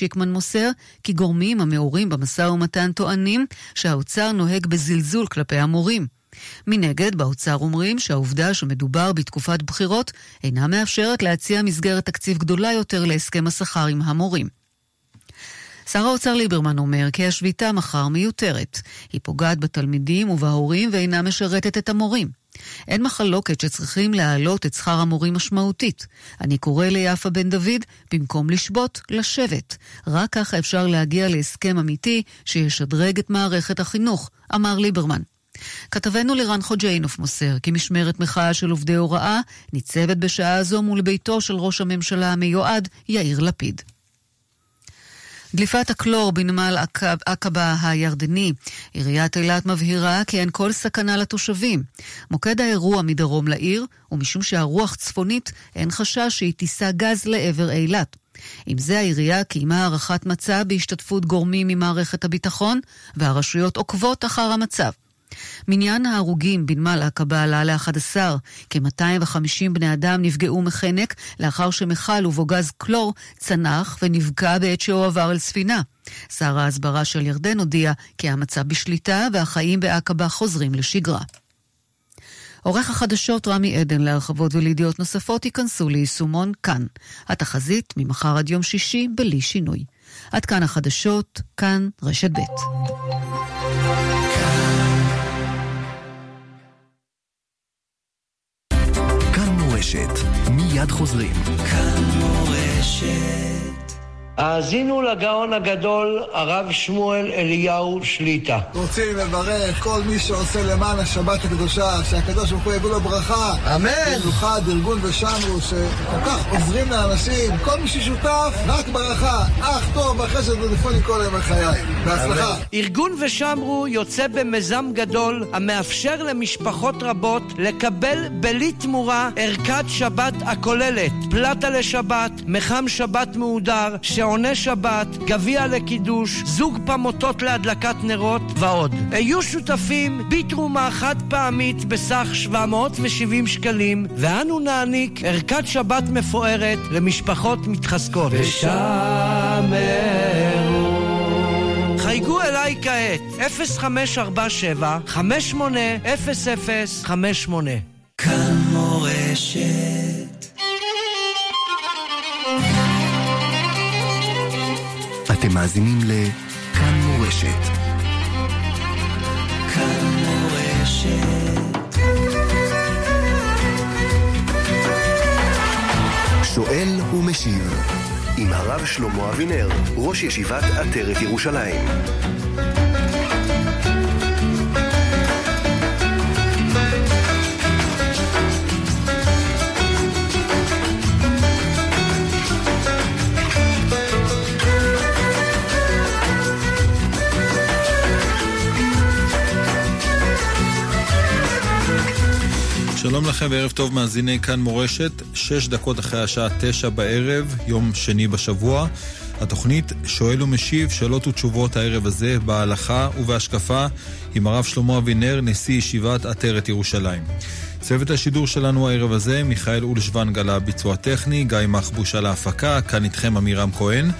צ'יקמן מוסר כי גורמים המעורים במשא ומתן טוענים שהאוצר נוהג בזלזול כלפי המורים. מנגד, באוצר אומרים שהעובדה שמדובר בתקופת בחירות אינה מאפשרת להציע מסגרת תקציב גדולה יותר להסכם השכר עם המורים. שר האוצר ליברמן אומר כי השביתה מחר מיותרת. היא פוגעת בתלמידים ובהורים ואינה משרתת את המורים. אין מחלוקת שצריכים להעלות את שכר המורים משמעותית. אני קורא ליפה בן דוד, במקום לשבות, לשבת. רק ככה אפשר להגיע להסכם אמיתי שישדרג את מערכת החינוך, אמר ליברמן. כתבנו לירן חוג'יינוף מוסר כי משמרת מחאה של עובדי הוראה ניצבת בשעה זו מול ביתו של ראש הממשלה המיועד, יאיר לפיד. דליפת הקלור בנמל עקבה הירדני. עיריית אילת מבהירה כי אין כל סכנה לתושבים. מוקד האירוע מדרום לעיר, ומשום שהרוח צפונית, אין חשש שהיא תישא גז לעבר אילת. עם זה העירייה קיימה הערכת מצב בהשתתפות גורמים ממערכת הביטחון, והרשויות עוקבות אחר המצב. מניין ההרוגים בנמל עקבה עלה ל-11. כ-250 בני אדם נפגעו מחנק לאחר שמכל ובו גז קלור צנח ונבקע בעת שהועבר אל ספינה. שר ההסברה של ירדן הודיע כי המצב בשליטה והחיים בעקבה חוזרים לשגרה. עורך החדשות רמי עדן להרחבות ולידיעות נוספות ייכנסו ליישומון כאן. התחזית ממחר עד יום שישי בלי שינוי. עד כאן החדשות, כאן רשת ב'. מורשת. מיד חוזרים. כאן מורשת. האזינו לגאון הגדול, הרב שמואל אליהו שליטה. רוצים לברך כל מי שעושה למען השבת הקדושה, שהקדוש ברוך הוא יביא לו ברכה. אמן. במיוחד ארגון ושמרו, שכל כך עוזרים לאנשים, כל מי ששותף, רק ברכה. אך טוב, אחרי זה טלפונים כל ימי חיי. בהצלחה. ארגון ושמרו יוצא במיזם גדול, המאפשר למשפחות רבות לקבל בלי תמורה ערכת שבת הכוללת פלטה לשבת, מחם שבת מהודר, שעוני שבת, גביע לקידוש, זוג פמוטות להדלקת נרות ועוד. היו שותפים בתרומה חד פעמית בסך 770 שקלים, ואנו נעניק ערכת שבת מפוארת למשפחות מתחזקות. ושמרו חייגו אליי כעת, 0547 580058 כאן מורשת אתם מאזינים לכאן מורשת. כאן מורשת. שואל ומשיב עם הרב שלמה אבינר, ראש ישיבת עטרת ירושלים. שלום לכם וערב טוב מאזיני כאן מורשת, שש דקות אחרי השעה תשע בערב, יום שני בשבוע. התוכנית שואל ומשיב שאלות ותשובות הערב הזה בהלכה ובהשקפה עם הרב שלמה אבינר, נשיא ישיבת עטרת ירושלים. צוות השידור שלנו הערב הזה, מיכאל אולשוונג על הביצוע הטכני, גיא מחבוש על ההפקה, כאן איתכם עמירם כהן.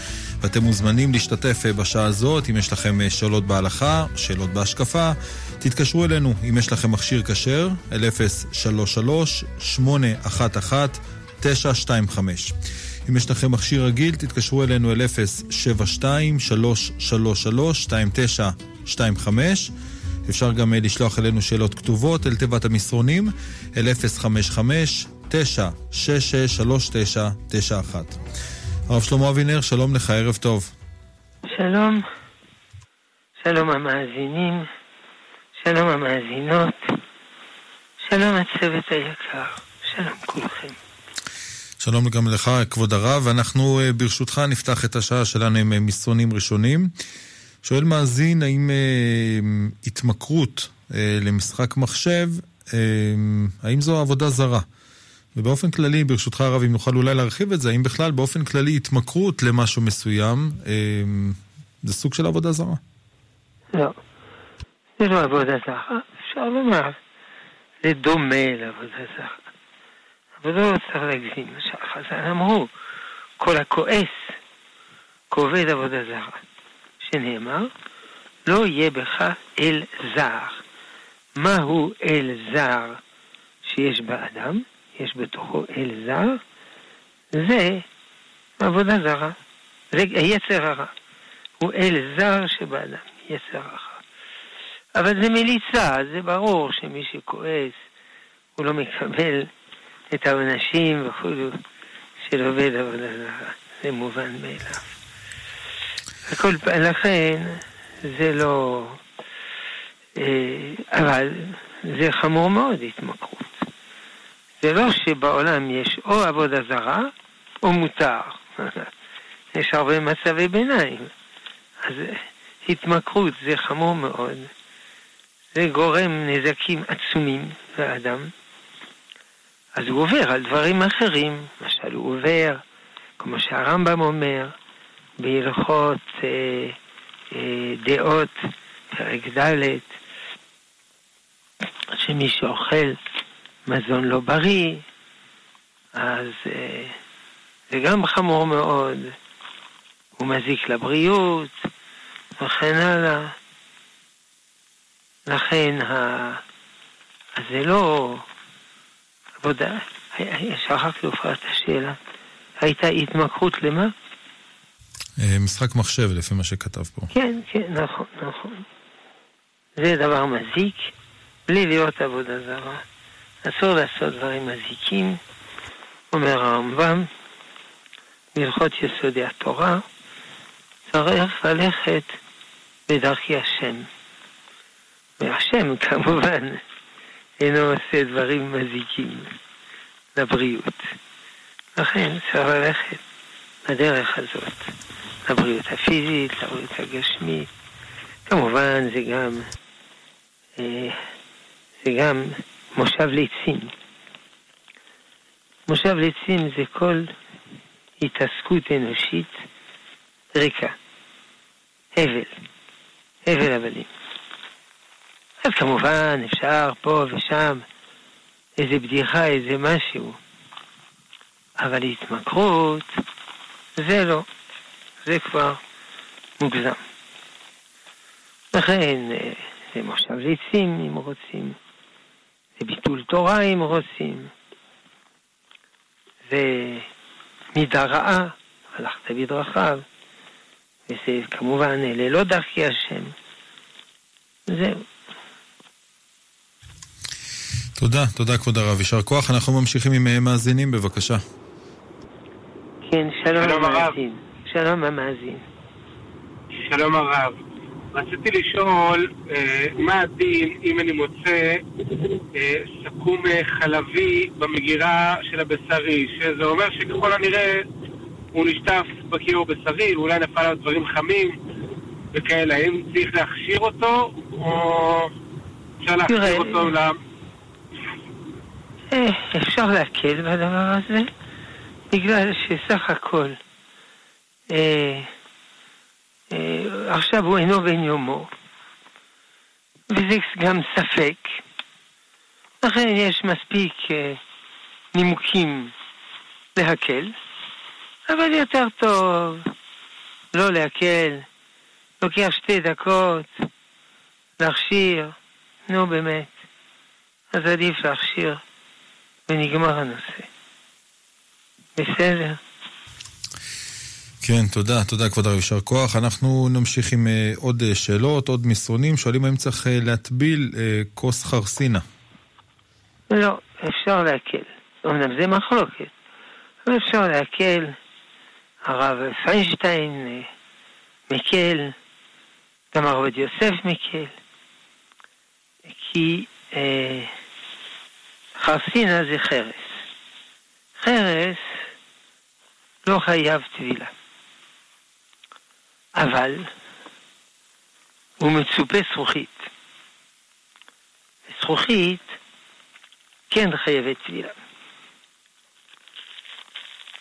ואתם מוזמנים להשתתף בשעה הזאת אם יש לכם שאלות בהלכה, שאלות בהשקפה. תתקשרו אלינו אם יש לכם מכשיר כשר, אל 033-811-925. אם יש לכם מכשיר רגיל, תתקשרו אלינו אל 072-333-2925. אפשר גם לשלוח אלינו שאלות כתובות אל תיבת המסרונים, אל 055-966-3991. הרב שלמה אבינר, שלום לך, ערב טוב. שלום. שלום המאזינים. שלום המאזינות, שלום הצוות היקר, שלום כולכם. שלום גם לך, כבוד הרב. אנחנו אה, ברשותך נפתח את השעה שלנו עם אה, מסרונים ראשונים. שואל מאזין, האם אה, התמכרות אה, למשחק מחשב, אה, האם זו עבודה זרה? ובאופן כללי, ברשותך הרב, אם נוכל אולי להרחיב את זה, האם בכלל באופן כללי התמכרות למשהו מסוים, אה, זה סוג של עבודה זרה? לא. זה לא עבודה זרה, אפשר לומר, זה דומה לעבודה זרה. אבל לא צריך להגזים, מה שהחז"ל אמרו, כל הכועס כעובד עבודה זרה, שנאמר, לא יהיה בך אל זר. מהו אל זר שיש באדם? יש בתוכו אל זר? זה עבודה זרה. זה היצר הרע. הוא אל זר שבאדם, יצר הרע. אבל זה מליצה, זה ברור שמי שכועס, הוא לא מקבל את העונשים וכו' של עובד עבודה זרה. זה מובן מאליו. לכן זה לא... אה, אבל זה חמור מאוד, התמכרות. זה לא שבעולם יש או עבודה זרה או מותר. יש הרבה מצבי ביניים. אז התמכרות זה חמור מאוד. זה גורם נזקים עצומים לאדם. אז הוא עובר על דברים אחרים. למשל, הוא עובר, כמו שהרמב"ם אומר, בהלכות אה, אה, דעות, פרק ד', שמי שאוכל מזון לא בריא, אז אה, זה גם חמור מאוד. הוא מזיק לבריאות, וכן הלאה. לכן, ה... אז זה לא עבודה. שכחתי להופעת השאלה. הייתה התמכרות למה? אה, משחק מחשב, לפי מה שכתב פה. כן, כן, נכון, נכון. זה דבר מזיק, בלי להיות עבודה זרה. אסור לעשות דברים מזיקים, אומר הרמב"ם, בהלכות יסודי התורה, צריך ללכת בדרכי השם. והשם כמובן אינו עושה דברים מזיקים לבריאות. לכן צריך ללכת בדרך הזאת, לבריאות הפיזית, לבריאות הגשמית. כמובן זה גם, אה, זה גם מושב ליצים. מושב ליצים זה כל התעסקות אנושית ריקה. הבל. הבל הבלים. אז כמובן אפשר פה ושם איזה בדיחה, איזה משהו. אבל התמכרות, זה לא. זה כבר מוגזם. לכן אה, זה מושב ליצים אם רוצים, זה ביטול תורה אם רוצים, זה מידה רעה, הלכת בדרכיו. וזה כמובן אלה לא דרכי השם. זהו. תודה, תודה כבוד הרב. יישר כוח. אנחנו ממשיכים עם אה, מאזינים, בבקשה. כן, שלום, שלום המאזין. שלום המאזין. שלום הרב. רציתי לשאול, אה, מה הדין אם אני מוצא אה, סכו"ם חלבי במגירה של הבשרי, שזה אומר שככל הנראה הוא נשטף בכיור בשרי, ואולי נפל עליו דברים חמים וכאלה. האם צריך להכשיר אותו, או אפשר להכשיר אותו ל... אה, אפשר להקל בדבר הזה, בגלל שסך הכל אה, אה, עכשיו הוא אינו בן יומו, וזה גם ספק. לכן יש מספיק אה, נימוקים להקל. אבל יותר טוב לא להקל. לוקח שתי דקות להכשיר, נו באמת. אז עדיף להכשיר ונגמר הנושא. בסדר. כן, תודה, תודה כבוד הרב, יישר כוח. אנחנו נמשיך עם uh, עוד uh, שאלות, עוד מסרונים. שואלים האם צריך uh, להטביל uh, כוס חרסינה. לא, אפשר להקל. אמנם זה מחלוקת, אבל אפשר להקל. הרב פיינשטיין מקל, גם הרב יוסף מקל, כי חרסינה זה חרס. חרס לא חייב טבילה, אבל הוא מצופה זכוכית. זכוכית כן חייבת טבילה.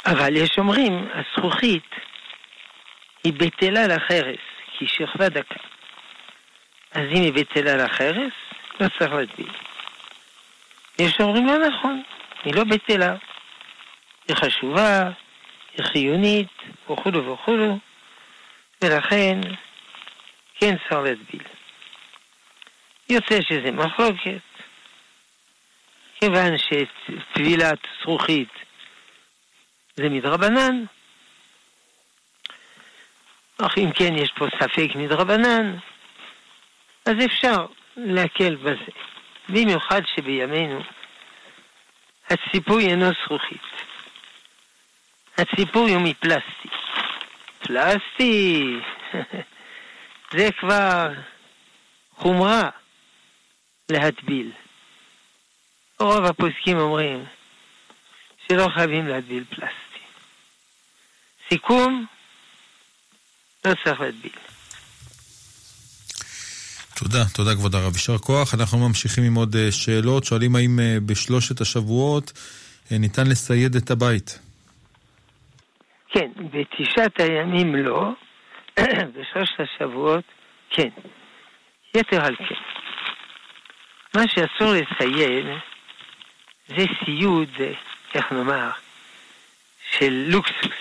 אבל יש אומרים, הזכוכית היא בטלה לחרס, כי שכבה דקה. אז אם היא בטלה לחרס, לא צריך להדביק. יש אומרים לא נכון, היא לא בטלה. היא חשובה, היא חיונית, וכולו וכולו, ולכן כן צריך להטביל. יוצא שזה מחלוקת, כיוון שטבילת זכוכית זה מדרבנן, אך אם כן יש פה ספק מדרבנן, אז אפשר להקל בזה. במיוחד שבימינו הציפוי אינו זכוכית. הציפוי הוא מפלסטי. פלסטי, זה כבר חומרה להטביל. רוב הפוסקים אומרים שלא חייבים להטביל פלסטי. סיכום, לא צריך להטביל. תודה, תודה כבוד הרב. יישר כוח. אנחנו ממשיכים עם עוד אה, שאלות. שואלים האם אה, בשלושת השבועות אה, ניתן לסייד את הבית. כן, בתשעת הימים לא, בשלושת השבועות כן. יתר על כן. מה שאסור לסייד זה סיוד, איך נאמר, של לוקסוס.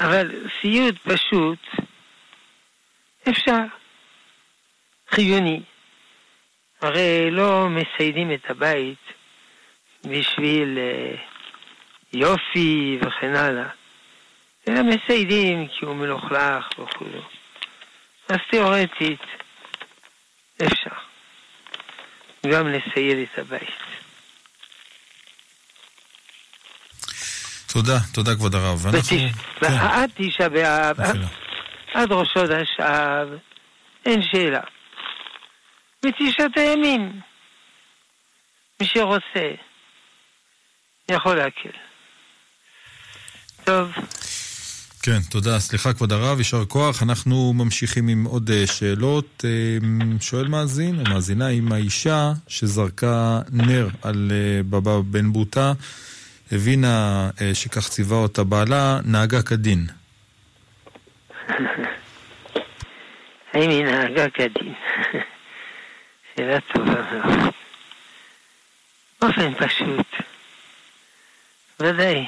אבל סיוד פשוט אפשר. חיוני. הרי לא מסיידים את הבית בשביל אה, יופי וכן הלאה, אלא מסיידים כי הוא מלוכלך וכו'. אז תיאורטית אפשר גם לסייד את הבית. תודה, תודה כבוד הרב. אנחנו... כן. עד תשעה באב, עד ראש חודש אב, אין שאלה. בתשעת הימים. מי שרוצה יכול להקל. טוב. כן, תודה. סליחה, כבוד הרב, יישר כוח. אנחנו ממשיכים עם עוד אה, שאלות. אה, שואל מאזין או מאזינה אם האישה שזרקה נר על אה, בבא בן בוטה הבינה שכך ציווה אותה בעלה, נהגה כדין. האם היא נהגה כדין? שאלה טובה מאוד. באופן פשוט, ודאי,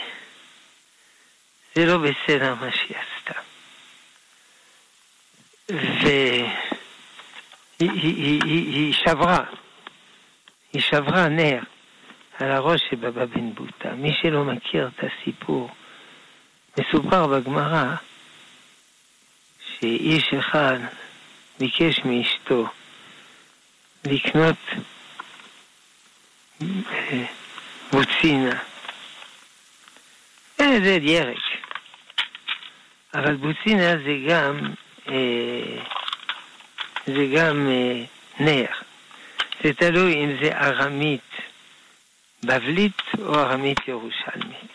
זה לא בסדר מה שהיא עשתה. והיא היא, היא, היא, היא שברה, היא שברה נר על הראש של בבא בן בוטה. מי שלא מכיר את הסיפור, מסופר בגמרא שאיש אחד ביקש מאשתו לקנות בוצינה. אה, זה ירק. אבל בוצינה זה גם, אה, זה גם אה, נר. זה תלוי אם זה ארמית בבלית או ארמית ירושלמית.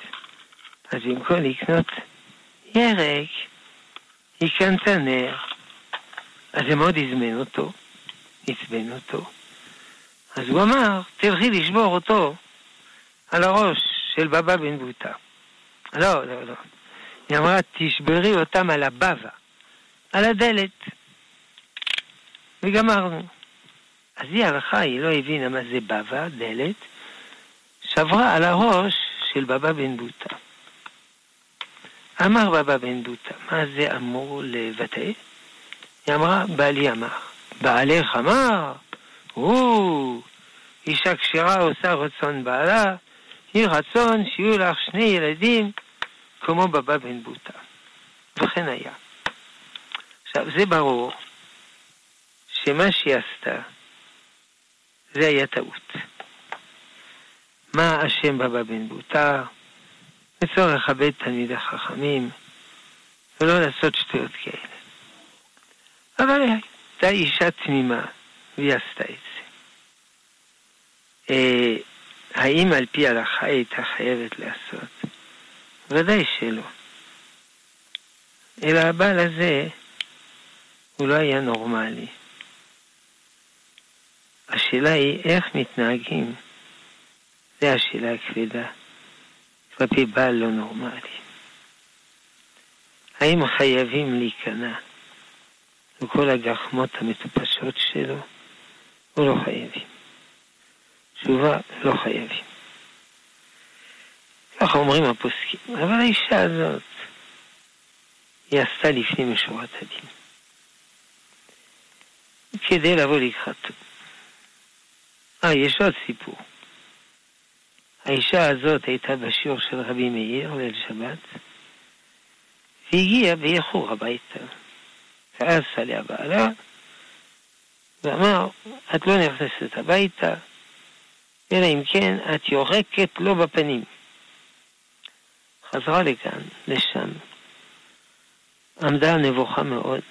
אז במקום לקנות ירק, היא קנתה נר. אז זה מאוד הזמן אותו. עצבן אותו. אז הוא אמר, תלכי לשבור אותו על הראש של בבא בן בוטה. לא, לא, לא. היא אמרה, תשברי אותם על הבבא, על הדלת. וגמרנו. אז היא הלכה, היא לא הבינה מה זה בבא, דלת, שברה על הראש של בבא בן בוטה. אמר בבא בן בוטה, מה זה אמור לבטא? היא אמרה, בעלי אמר. בעלך אמר, הוא, אישה כשרה עושה רצון בעלה, היא רצון שיהיו לך שני ילדים כמו בבא בן בוטה. וכן היה. עכשיו, זה ברור שמה שהיא עשתה זה היה טעות. מה אשם בבא בן בוטה? לצורך לכבד תלמידי חכמים ולא לעשות שטויות כאלה. אבל הייתה אישה תמימה, והיא עשתה את זה. אה, האם על פי ההלכה היא הייתה חייבת לעשות? ודאי שלא. אלא הבעל הזה, הוא לא היה נורמלי. השאלה היא איך מתנהגים. זו השאלה הכבדה. כלפי בעל לא נורמלי. האם חייבים להיכנע? וכל הגחמות המטופשות שלו, הוא לא חייבים. תשובה, לא חייבים. ככה אומרים הפוסקים. אבל האישה הזאת, היא עשתה לפנים משורת הדין. כדי לבוא לקראתו. אה, יש עוד סיפור. האישה הזאת הייתה בשיעור של רבי מאיר ליל שבת, והגיעה באיחור הביתה. כעס עליה בעלה, ואמר, את לא נכנסת הביתה, אלא אם כן את יורקת לו בפנים. חזרה לכאן, לשם. עמדה נבוכה מאוד.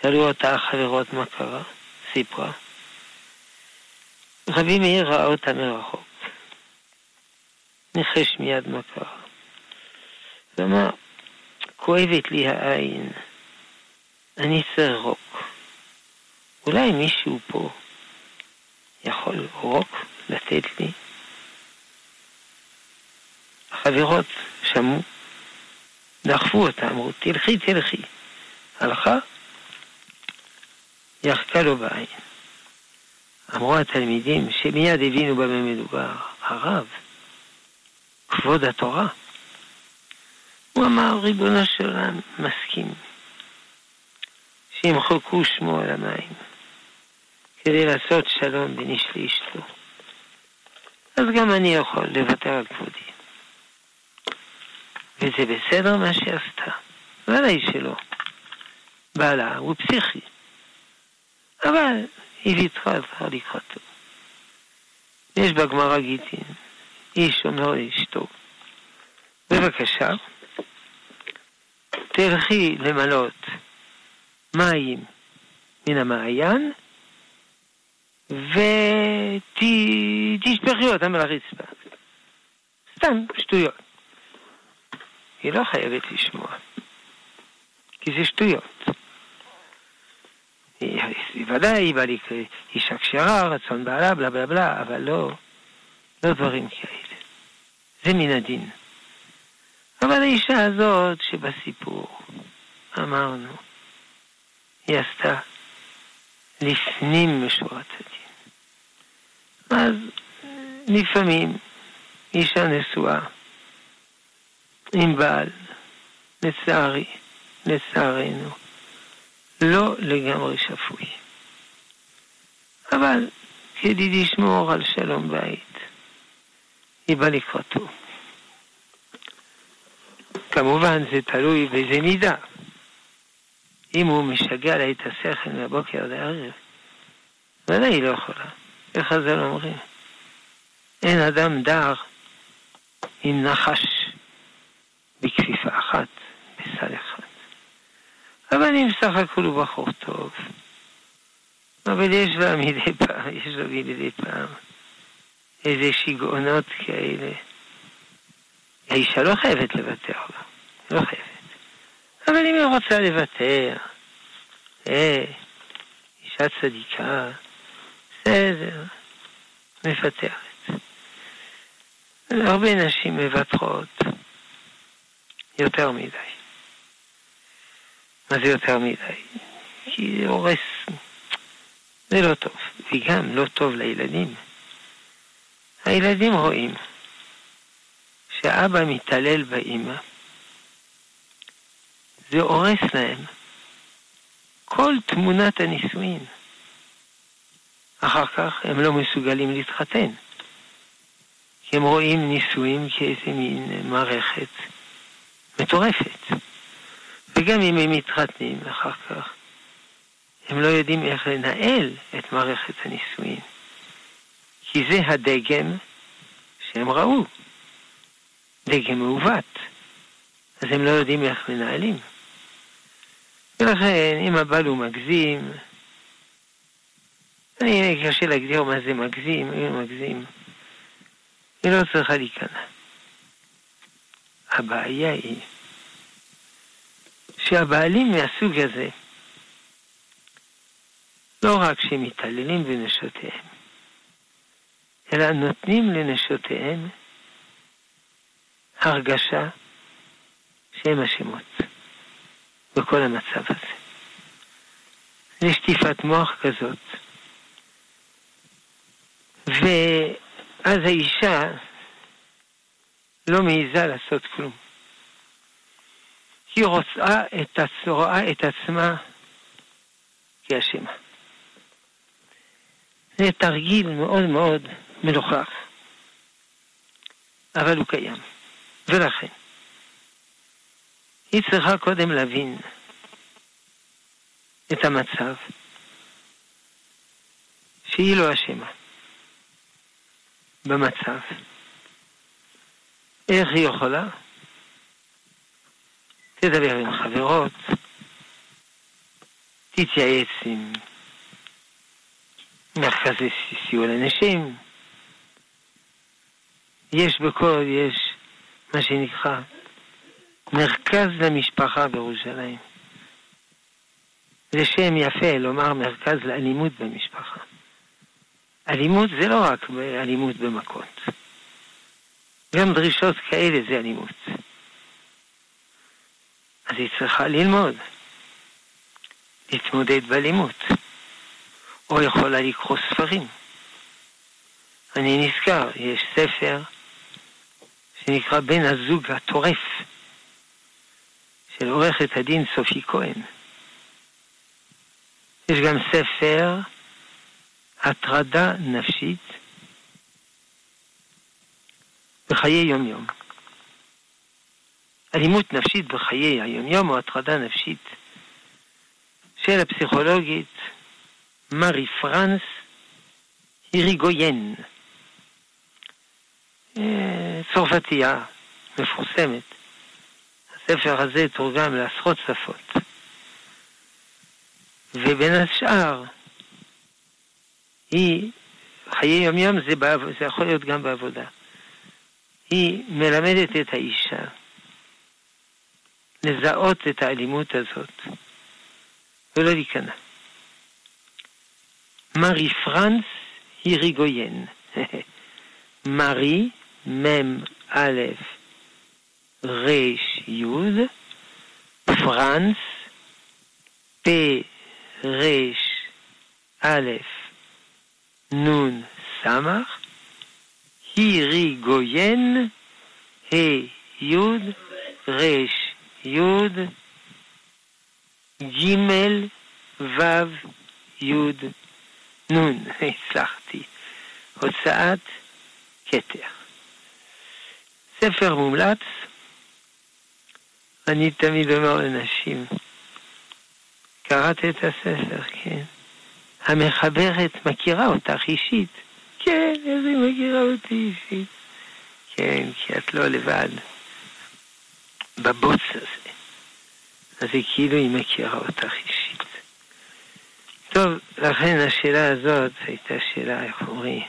שאלו אותה החברות מה קרה, סיפרה. רבי מאיר ראה אותה מרחוק. ניחש מיד מה קרה. ואמר, כואבת לי העין, אני צריך רוק. אולי מישהו פה יכול רוק לתת לי? החברות שמעו, דחפו אותה, אמרו, תלכי, תלכי. הלכה, יחקה לו בעין. אמרו התלמידים, שמיד הבינו במה מדובר, הרב, כבוד התורה. הוא אמר, ריבונו של עולם, מסכים. שימחקו שמו על המים, כדי לעשות שלום בין איש לאשתו. אז גם אני יכול לוותר על כבודי. וזה בסדר מה שעשתה. ודאי שלא. בעלה הוא פסיכי. אבל היא ויתרה לקראתו. יש בגמרא גיטין, איש אומר לאשתו, בבקשה, תלכי למלות מים מן המעיין ותשפכי אותם על הרצפה. סתם שטויות. היא לא חייבת לשמוע, כי זה שטויות. היא, היא ודאי, היא באה אישה כשרה, רצון בעלה, בלה בלה בלה, אבל לא, לא דברים כאלה. זה מן הדין. אבל האישה הזאת שבסיפור, אמרנו, היא עשתה לפנים משורת הדין. אז לפעמים אישה נשואה עם בעל, לצערי, לצערנו, לא לגמרי שפוי. אבל כדי לשמור על שלום בית, היא באה לקראתו. כמובן זה תלוי באיזה מידה. אם הוא משגע לה את השכל מהבוקר עד הערב, ודאי היא לא יכולה. איך חז"ל אומרים? אין אדם דר עם נחש בכפיפה אחת, בסל אחד. אבל אם סך הכל הוא בחור טוב, אבל יש לה מדי פעם, יש לו מדי פעם איזה שיגעונות כאלה. האישה לא חייבת לוותר לה, לא חייבת. אבל אם היא רוצה לוותר, אה, אישה צדיקה, בסדר, מוותרת. הרבה נשים מוותרות יותר מדי. מה זה יותר מדי? כי זה הורס, זה לא טוב, וגם לא טוב לילדים. הילדים רואים שאבא מתעלל באימא, זה הורס להם כל תמונת הנישואין. אחר כך הם לא מסוגלים להתחתן. כי הם רואים נישואים כאיזה מין מערכת מטורפת. וגם אם הם מתחתנים אחר כך, הם לא יודעים איך לנהל את מערכת הנישואין. כי זה הדגם שהם ראו, דגם מעוות. אז הם לא יודעים איך מנהלים. ולכן, אם הבעל הוא מגזים, אני קשה להגדיר מה זה מגזים, אם הוא מגזים, היא לא צריכה להיכנע. הבעיה היא שהבעלים מהסוג הזה, לא רק שהם מתעללים בנשותיהם, אלא נותנים לנשותיהם הרגשה שהן אשמות בכל המצב הזה. זה שטיפת מוח כזאת. ואז האישה לא מעיזה לעשות כלום. היא רוצה את, הצורה, את עצמה כאשמה. זה תרגיל מאוד מאוד מלוכח, אבל הוא קיים. ולכן, היא צריכה קודם להבין את המצב שהיא לא אשמה במצב. איך היא יכולה? תדבר עם חברות, תתייעץ עם מרכז סיוע לנשים. יש בכל, יש מה שנקרא מרכז למשפחה בירושלים. זה שם יפה לומר מרכז לאלימות במשפחה. אלימות זה לא רק אלימות במכות. גם דרישות כאלה זה אלימות. אז היא צריכה ללמוד, להתמודד באלימות, או יכולה לקרוא ספרים. אני נזכר, יש ספר שנקרא בן הזוג הטורף של עורכת הדין סופי כהן. יש גם ספר הטרדה נפשית בחיי יום-יום. אלימות נפשית בחיי היום-יום או הטרדה נפשית של הפסיכולוגית מארי פרנס היריגויין, אה, צרפתייה מפורסמת. הספר הזה תורגם לעשרות שפות. ובין השאר, היא, חיי יום-יום זה, בעב, זה יכול להיות גם בעבודה. היא מלמדת את האישה לזהות את האלימות הזאת ולא להיכנע. מארי פרנס היא ריגויין. מארי, מ' א', ר' י', פרנס, פ ר' א', נ' סמך, היריגויין, ה' י', ר' י', ג', ו', י', נ', הצלחתי. הוצאת כתר. ספר מומלץ, אני תמיד אומר לנשים, קראת את הספר, כן. המחברת מכירה אותך אישית. כן, אז היא מכירה אותי אישית. כן, כי את לא לבד בבוץ הזה. אז היא כאילו היא מכירה אותך אישית. טוב, לכן השאלה הזאת הייתה שאלה, איך אומרים,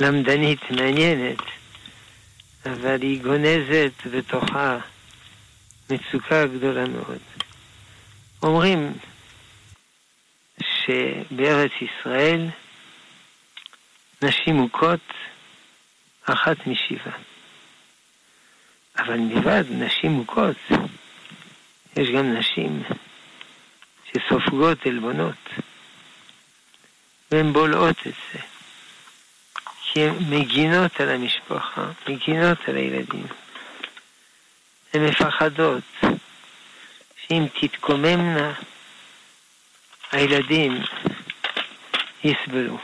למדנית, מעניינת, אבל היא גונזת בתוכה מצוקה גדולה מאוד. אומרים שבארץ ישראל נשים מוכות אחת משבעה. אבל מלבד נשים מוכות, יש גם נשים שסופגות עלבונות, והן בולעות את זה, כי הן מגינות על המשפחה, מגינות על הילדים. הן מפחדות שאם תתקוממנה, הילדים יסבלו.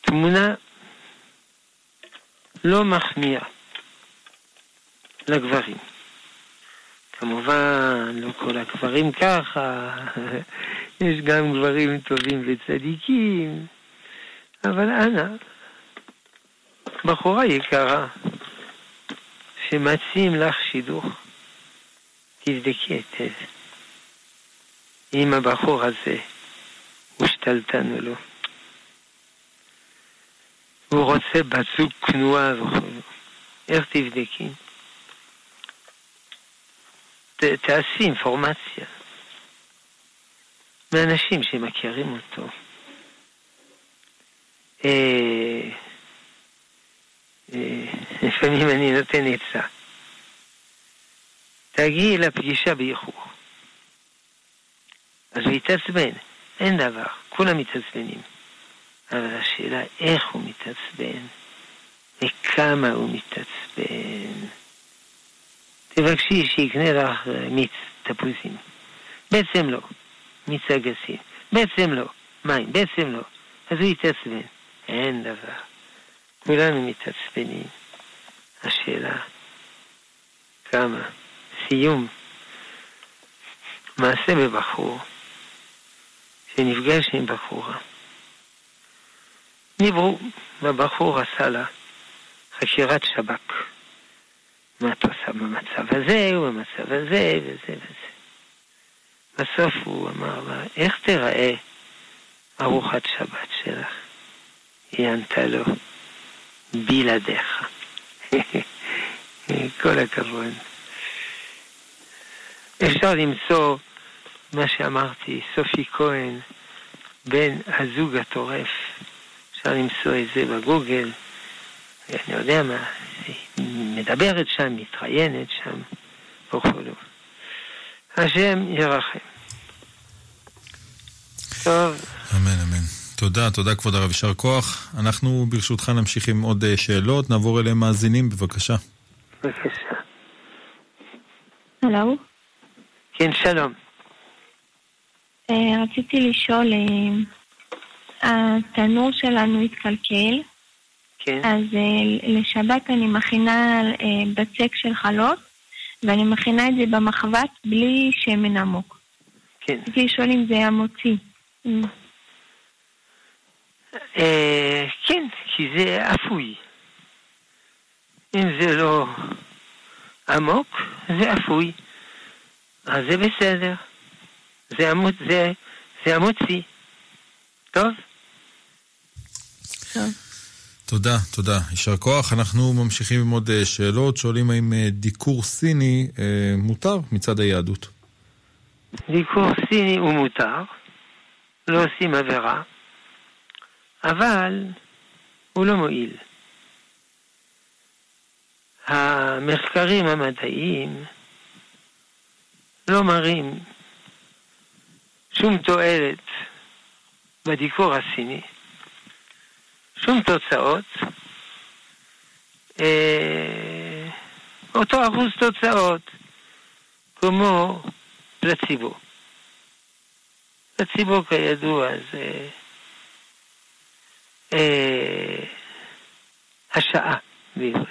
תמונה לא מחמיאה לגברים. כמובן, לא כל הגברים ככה, יש גם גברים טובים וצדיקים, אבל אנא, בחורה יקרה, שמציעים לך שידוך, תבדקי היטב אם הבחור הזה הוא שתלטן או לא. הוא רוצה בת זוג כנועה וכו'. איך תבדקי? ת, תעשי אינפורמציה מאנשים שמכירים אותו. אה, לפעמים אני נותן עצה. תגיעי לפגישה באיחור. אז הוא יתעצבן, אין דבר, כולם מתעצבנים. אבל השאלה איך הוא מתעצבן וכמה הוא מתעצבן. תבקשי שיקנה לך אה, מיץ תפוזים. בעצם לא. מיץ אגסים. בעצם לא. מים. בעצם לא. אז הוא יתעצבן. אין דבר. כולנו מתעצבנים. השאלה, כמה? סיום. מעשה בבחור שנפגש עם בחורה. דיברו, והבחור עשה לה חקירת שב"כ. מה את עושה במצב הזה ובמצב הזה וזה וזה. בסוף הוא אמר לה, איך תיראה ארוחת שבת שלך? היא ענתה לו, בלעדיך. כל הכבוד. אפשר למצוא מה שאמרתי, סופי כהן, בן הזוג הטורף. אפשר למצוא את זה בגוגל, אני יודע מה, מדברת שם, מתראיינת שם, וכו'. השם ירחם. טוב. אמן, אמן. תודה, תודה כבוד הרב, יישר כוח. אנחנו ברשותך נמשיך עם עוד אה, שאלות, נעבור אליהם מאזינים, בבקשה. בבקשה. הלו? כן, שלום. אה, רציתי לשאול, אה, התנור שלנו התקלקל, כן. אז לשבת אני מכינה בצק של חלות, ואני מכינה את זה במחבת בלי שמן עמוק. כן. רציתי לשאול אם זה היה מוציא. כן, כי זה אפוי. אם זה לא עמוק, זה אפוי. אז זה בסדר. זה, המוצ... זה, זה המוציא. טוב? טוב. תודה, תודה. יישר כוח. אנחנו ממשיכים עם עוד אה, שאלות. שואלים האם אה, דיקור סיני אה, מותר מצד היהדות. דיקור סיני הוא מותר, לא עושים עבירה, אבל הוא לא מועיל. המחקרים המדעיים לא מראים שום תועלת בדיקור הסיני, שום תוצאות, אה, אותו אחוז תוצאות, כמו פלציבו. פלציבו כידוע זה אה, השעה בעברית.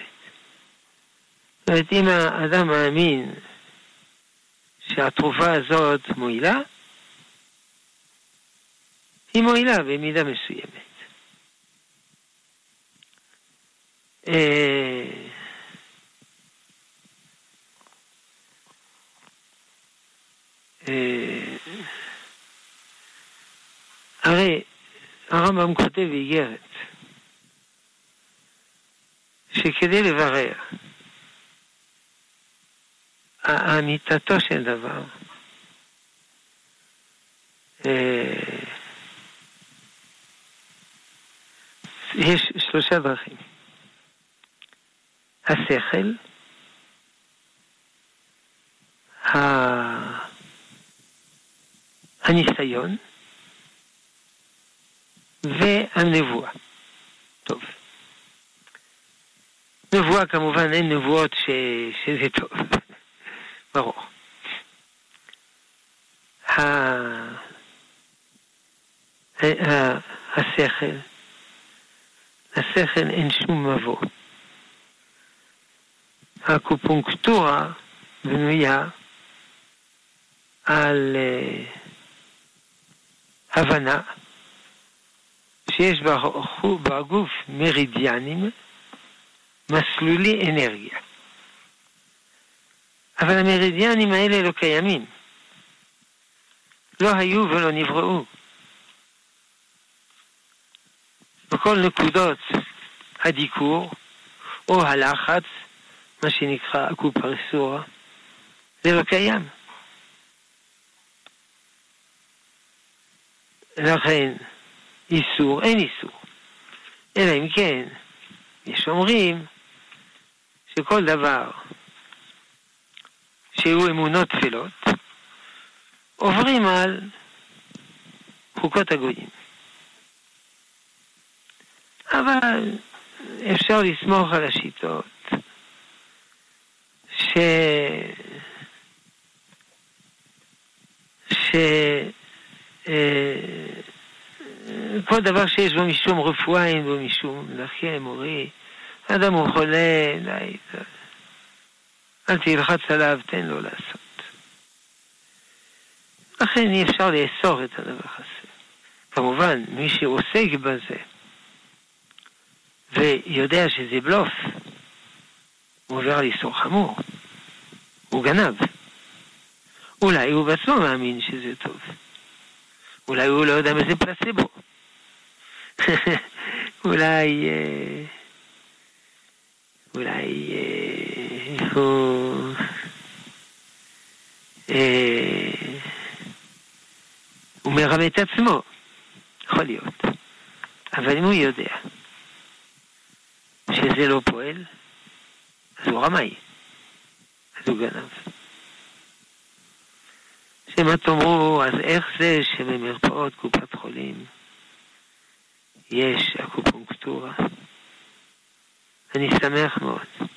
זאת אומרת, אם האדם מאמין שהתרופה הזאת מועילה, היא מועילה במידה מסוימת. אה, אה, הרי הרמב"ם כותב באיגרת שכדי לברר אמיתתו של דבר, אה, יש שלושה דרכים. השכל, הניסיון והנבואה. טוב. נבואה כמובן אין נבואות ש... שזה טוב, ברור. ה... השכל, לשכל אין שום מבוא. האקופונקטורה בנויה על uh, הבנה שיש בגוף מרידיאנים, מסלולי אנרגיה. אבל המרידיאנים האלה לא קיימים. לא היו ולא נבראו. בכל נקודות הדיקור או הלחץ, מה שנקרא אקופרסורה, זה לא קיים. לכן, איסור, אין איסור. אלא אם כן, יש אומרים שכל דבר שהוא אמונות תפילות, עוברים על חוקות הגויים. אבל אפשר לסמוך על השיטות ש... ש... כל דבר שיש בו משום רפואה, אין בו משום מנחם, מורי. אדם הוא חולה, די, אל תלחץ עליו, תן לו לעשות. לכן אי אפשר לאסור את הדבר הזה. כמובן, מי שעוסק בזה ויודע שזה בלוף, הוא עובר על איסור חמור. הוא גנב. אולי הוא בעצמו מאמין שזה טוב. אולי הוא לא יודע מה זה פלסבו. אולי... אה, אולי אה, הוא... אה, הוא מרמה את עצמו. יכול להיות. אבל אם הוא יודע שזה לא פועל, אז הוא רמאי. אז הוא גנב. שמא תאמרו, אז איך זה שבמרפאות קופת חולים יש אקופונקטורה? אני שמח מאוד.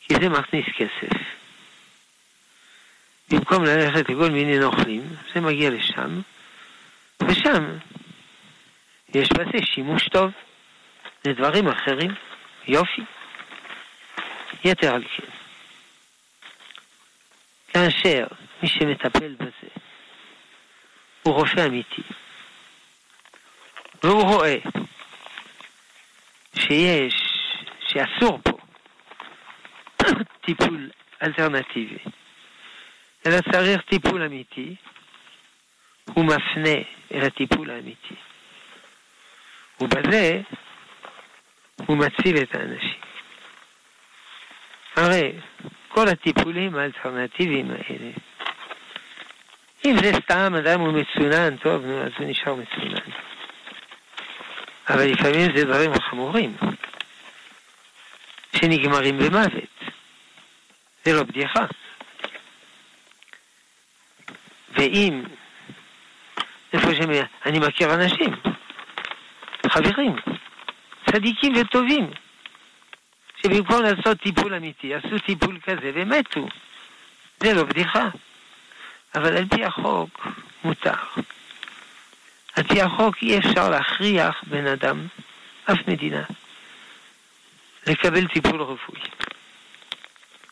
כי זה מכניס כסף. במקום ללכת לכל מיני נוכלים, זה מגיע לשם, ושם יש בזה שימוש טוב לדברים אחרים. יופי. יתר על כן. כאשר מי שמטפל בזה הוא רופא אמיתי, והוא רואה שיש, שאסור פה טיפול אלטרנטיבי, אלא צריך טיפול אמיתי, הוא מפנה אל הטיפול האמיתי. ובזה הוא מציל את האנשים. הרי כל הטיפולים האלטרנטיביים האלה, אם זה סתם אדם הוא מצונן, טוב, נו, אז הוא נשאר מצונן. אבל לפעמים זה דברים חמורים, שנגמרים במוות. זה לא בדיחה. ואם, איפה שאני מכיר אנשים, חברים, צדיקים וטובים, שבמקום לעשות טיפול אמיתי, עשו טיפול כזה ומתו. זה לא בדיחה. אבל על פי החוק מותר. על פי החוק אי אפשר להכריח בן אדם, אף מדינה, לקבל טיפול רפואי.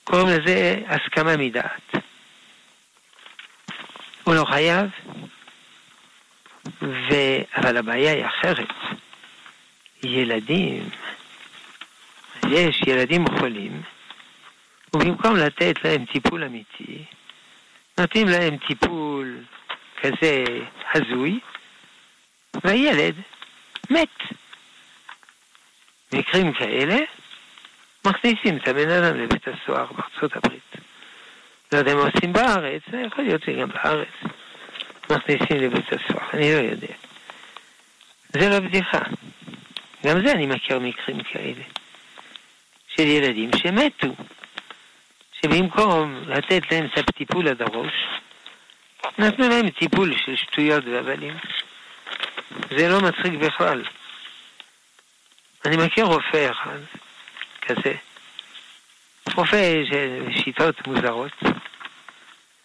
קוראים לזה הסכמה מדעת. הוא לא חייב, ו... אבל הבעיה היא אחרת. ילדים, יש ילדים חולים, ובמקום לתת להם טיפול אמיתי, נותנים להם טיפול כזה הזוי, והילד מת. מקרים כאלה, מכניסים את הבן אדם לבית הסוהר בארצות הברית. לא יודע מה עושים בארץ, יכול להיות שגם בארץ מכניסים לבית הסוהר, אני לא יודע. זה לא בדיחה. גם זה אני מכיר מקרים כאלה. של ילדים שמתו. שבמקום לתת להם את הטיפול עד הראש, נתנו להם טיפול של שטויות והבלים. זה לא מצחיק בכלל. אני מכיר רופא אחד כזה, רופא של שיטות מוזרות,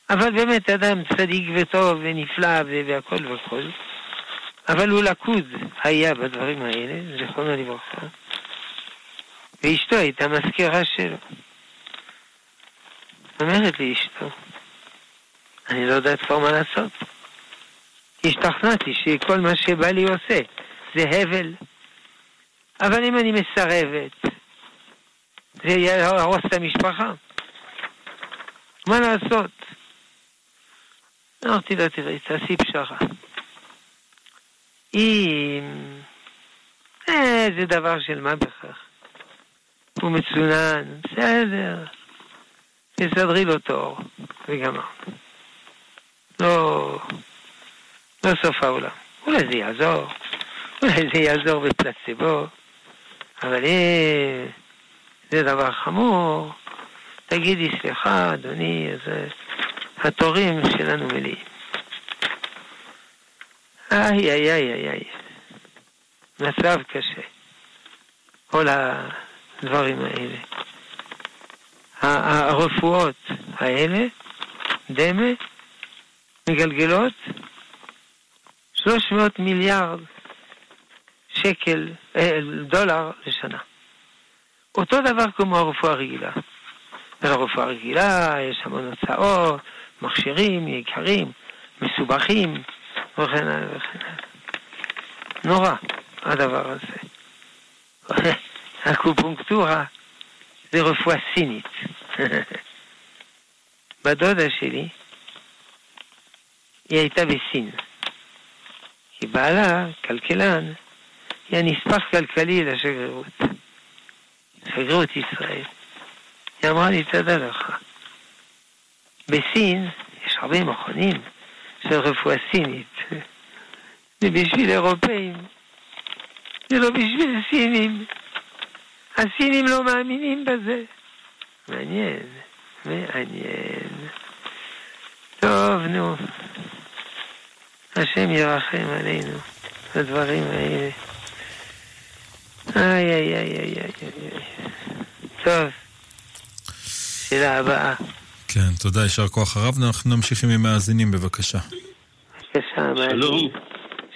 אבל באמת אדם צדיק וטוב ונפלא והכל והכל, אבל הוא לקוד היה בדברים האלה, זכרונו לברכה. ואשתו הייתה מזכירה שלו. אומרת לי אשתו, אני לא יודעת כבר מה לעשות. השתכנעתי שכל מה שבא לי עושה זה הבל. אבל אם אני מסרבת, זה יהרוס את המשפחה. מה לעשות? אמרתי לה, תראי, תעשי פשרה. אם... אה, זה דבר של מה בכך. הוא מצונן, בסדר. תסדרי לו תור, וגמר. לא, לא סוף העולם. אולי זה יעזור, אולי זה יעזור בפלצבו, אבל אם זה דבר חמור, תגידי, סליחה, אדוני, אז התורים שלנו מלאים. איי, איי, איי, איי, איי. מצב קשה. כל. הדברים האלה. הרפואות האלה, דמה, מגלגלות 300 מיליארד שקל, אה, דולר לשנה. אותו דבר כמו הרפואה הרגילה. ולרפואה הרגילה יש המון הוצאות, מכשירים יקרים, מסובכים, וכן הלאה וכן הלאה. נורא, הדבר הזה. אקופונקטורה זה רפואה סינית. בדודה שלי, היא הייתה בסין. כי בעלה, כלכלן, היא הנספח כלכלי לשגרירות. שגרירות ישראל. היא אמרה לי, תדע לך, בסין יש הרבה מכונים של רפואה סינית. זה בשביל אירופאים, זה לא בשביל סינים. הסינים לא מאמינים בזה. מעניין, מעניין. טוב, נו. השם ירחם עלינו, הדברים האלה. איי, איי, איי, איי, איי, איי. טוב, שאלה הבאה. כן, תודה, יישר כוח הרב. אנחנו נמשיך עם המאזינים, בבקשה. בבקשה, שלום.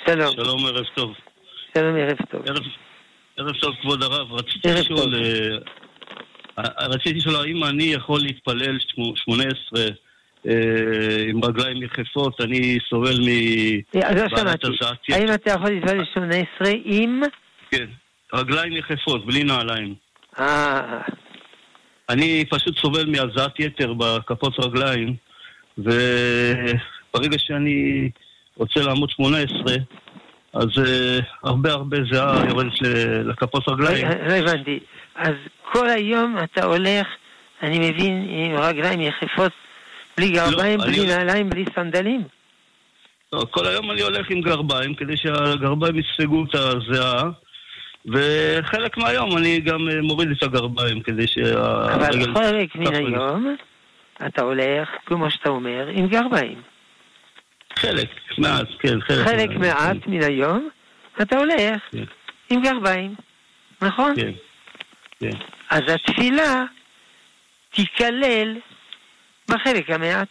שלום. שלום, ערב טוב. שלום, ערב טוב. ערב, ערב טוב, כבוד הרב. רציתי לשאול, אה, רציתי לשאול האם אני יכול להתפלל שמו- 18 אה, עם רגליים יחפות, אני סובל מ... אז לא שמעתי. האם. אתה יכול להתפלל 18 עם... כן, רגליים יחפות, בלי נעליים. אה, אני פשוט סובל מהזעת יתר בכפות רגליים, וברגע שאני רוצה לעמוד 18, אז אה, הרבה הרבה זיעה יורדת לכפות רגליים. לא לא הבנתי. אז כל היום אתה הולך, אני מבין, עם רגליים יחפות, בלי גרביים, לא, בלי אני- נעליים, בלי סנדלים? לא, כל היום אני הולך עם גרביים, כדי שהגרביים יספגו את הזיעה, וחלק מהיום אני גם מוריד את הגרביים, כדי אבל שהרגל... חלק מן היום, אתה הולך, כמו שאתה אומר, עם גרביים. חלק, מעט, כן, חלק. חלק מעט מן היום, אתה הולך כן. עם גרביים, נכון? כן, כן. אז התפילה תיכלל בחלק המעט.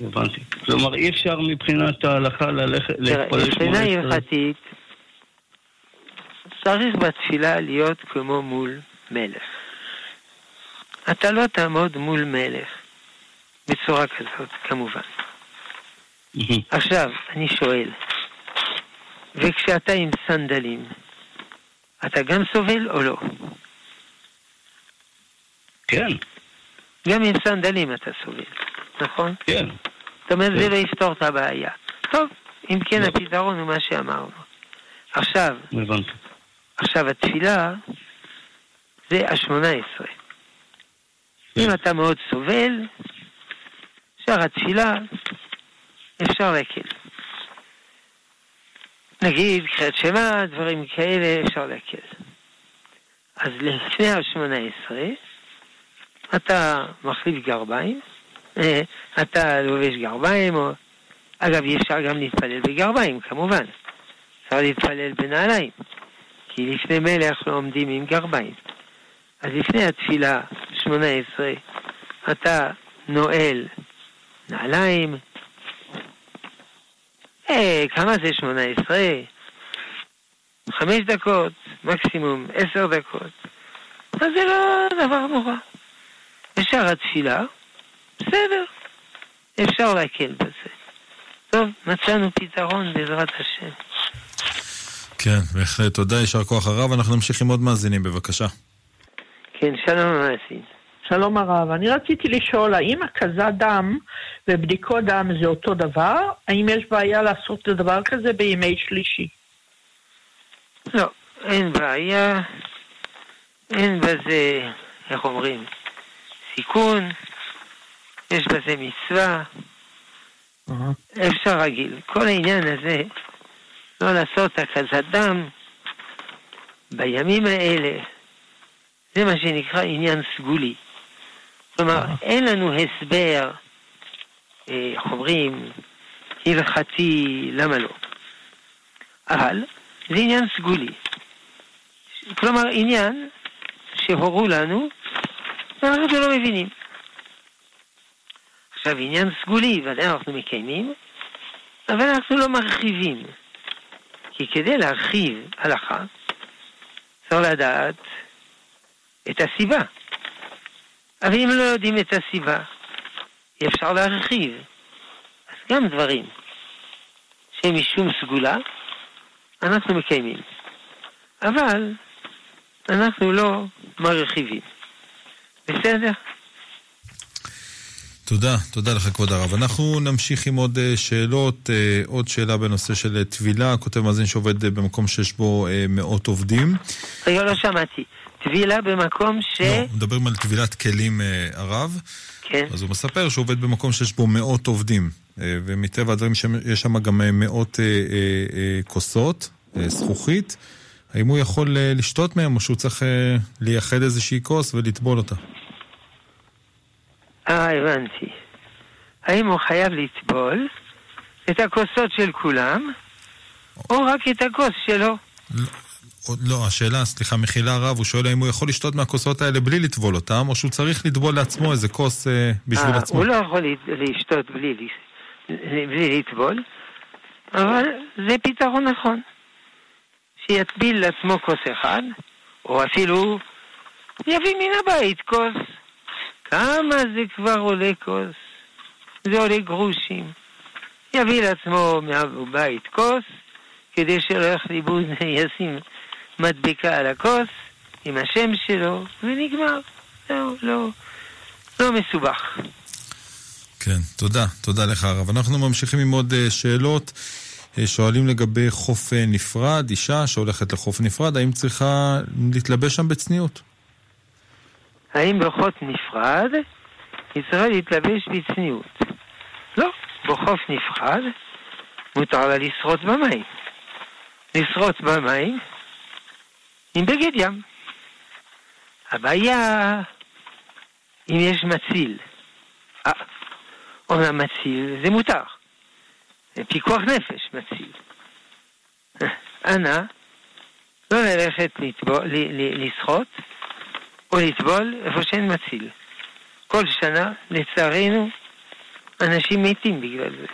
הבנתי. כלומר, אי אפשר מבחינת ההלכה ללכת, להתפלל מבחינה 18. הלכתית, צריך בתפילה להיות כמו מול מלך. אתה לא תעמוד מול מלך בצורה כזאת, כמובן. עכשיו, אני שואל, וכשאתה עם סנדלים, אתה גם סובל או לא? כן, גם עם סנדלים אתה סובל, נכון? כן. זאת אומרת, זה כן. לא יפתור את הבעיה. טוב, אם כן, לא. הפתרון הוא מה שאמרנו. עכשיו. עכשיו התפילה זה השמונה עשרה. אם אתה מאוד סובל, שאר התפילה אפשר להקל. נגיד קריאת שמע, דברים כאלה, אפשר להקל. אז לפני השמונה עשרה, אתה מחליף גרביים, אה, אתה לובש גרביים, או... אגב, אי אפשר גם להתפלל בגרביים, כמובן. אפשר להתפלל בנעליים, כי לפני מלך לא עומדים עם גרביים. אז לפני התפילה, שמונה עשרה, אתה נועל נעליים. אה, כמה זה שמונה עשרה? חמש דקות, מקסימום עשר דקות. אז זה לא דבר נורא. ושאר התפילה, בסדר, אפשר להקל בזה. טוב, מצאנו פתרון בעזרת השם. כן, בהחלט. תודה, יישר כוח הרב. אנחנו נמשיך עם עוד מאזינים, בבקשה. כן, שלום המעשים. שלום הרב, אני רציתי לשאול, האם הקזת דם ובדיקות דם זה אותו דבר? האם יש בעיה לעשות דבר כזה בימי שלישי? לא, אין בעיה, אין בזה, איך אומרים, סיכון, יש בזה מצווה, אפשר רגיל. כל העניין הזה, לא לעשות הקזת דם בימים האלה, זה מה שנקרא עניין סגולי. כלומר, אין לנו הסבר, אה, איך אומרים, הלכתי, למה לא. אבל זה עניין סגולי. כלומר, עניין שהורו לנו, ואנחנו לא מבינים. עכשיו, עניין סגולי, ודאי אנחנו מקיימים, אבל אנחנו לא מרחיבים. כי כדי להרחיב הלכה, צריך לדעת את הסיבה. אבל אם לא יודעים את הסיבה, אי אפשר להרחיב. אז גם דברים שהם משום סגולה, אנחנו מקיימים. אבל אנחנו לא מרחיבים. בסדר? תודה, תודה לך כבוד הרב. אנחנו נמשיך עם עוד אה, שאלות, אה, עוד שאלה בנושא של אה, טבילה, כותב מאזין שעובד במקום שיש בו מאות עובדים. רגע, לא שמעתי. טבילה במקום ש... לא, מדברים על טבילת כלים הרב. כן. אז הוא מספר שהוא עובד במקום שיש בו מאות עובדים, ומטבע הדברים יש שם גם מאות כוסות, זכוכית. האם הוא יכול לשתות מהם, או שהוא צריך לייחד איזושהי כוס ולטבול אותה? אה, הבנתי. האם הוא חייב לטבול את הכוסות של כולם, או רק את הכוס שלו? לא, השאלה, סליחה, מחילה רב, הוא שואל האם הוא יכול לשתות מהכוסות האלה בלי לטבול אותם, או שהוא צריך לטבול לעצמו איזה כוס אה, בשביל 아, עצמו. הוא לא יכול לשתות בלי, בלי לטבול, אבל זה פתרון נכון. שיטביל לעצמו כוס אחד, או אפילו יביא מן הבית כוס. כמה זה כבר עולה כוס? זה עולה גרושים. יביא לעצמו מהבית כוס, כדי שלא ילך לאיבוד, ישים מדבקה על הכוס עם השם שלו, ונגמר. זהו, לא, לא מסובך. כן, תודה, תודה לך הרב. אנחנו ממשיכים עם עוד אה, שאלות. אה, שואלים לגבי חוף אה, נפרד, אישה שהולכת לחוף נפרד, האם צריכה להתלבש שם בצניעות? האם בחוף נפרד היא צריכה להתלבש בצניעות? לא, בחוף נפרד מותר לה לשרוט במים. לשרוט במים עם בגד ים. הבעיה אם יש מציל. אה, אומנם מציל זה מותר. פיקוח נפש מציל. אנא, לא ללכת לשחות או לטבול איפה שאין מציל. כל שנה, לצערנו, אנשים מתים בגלל זה.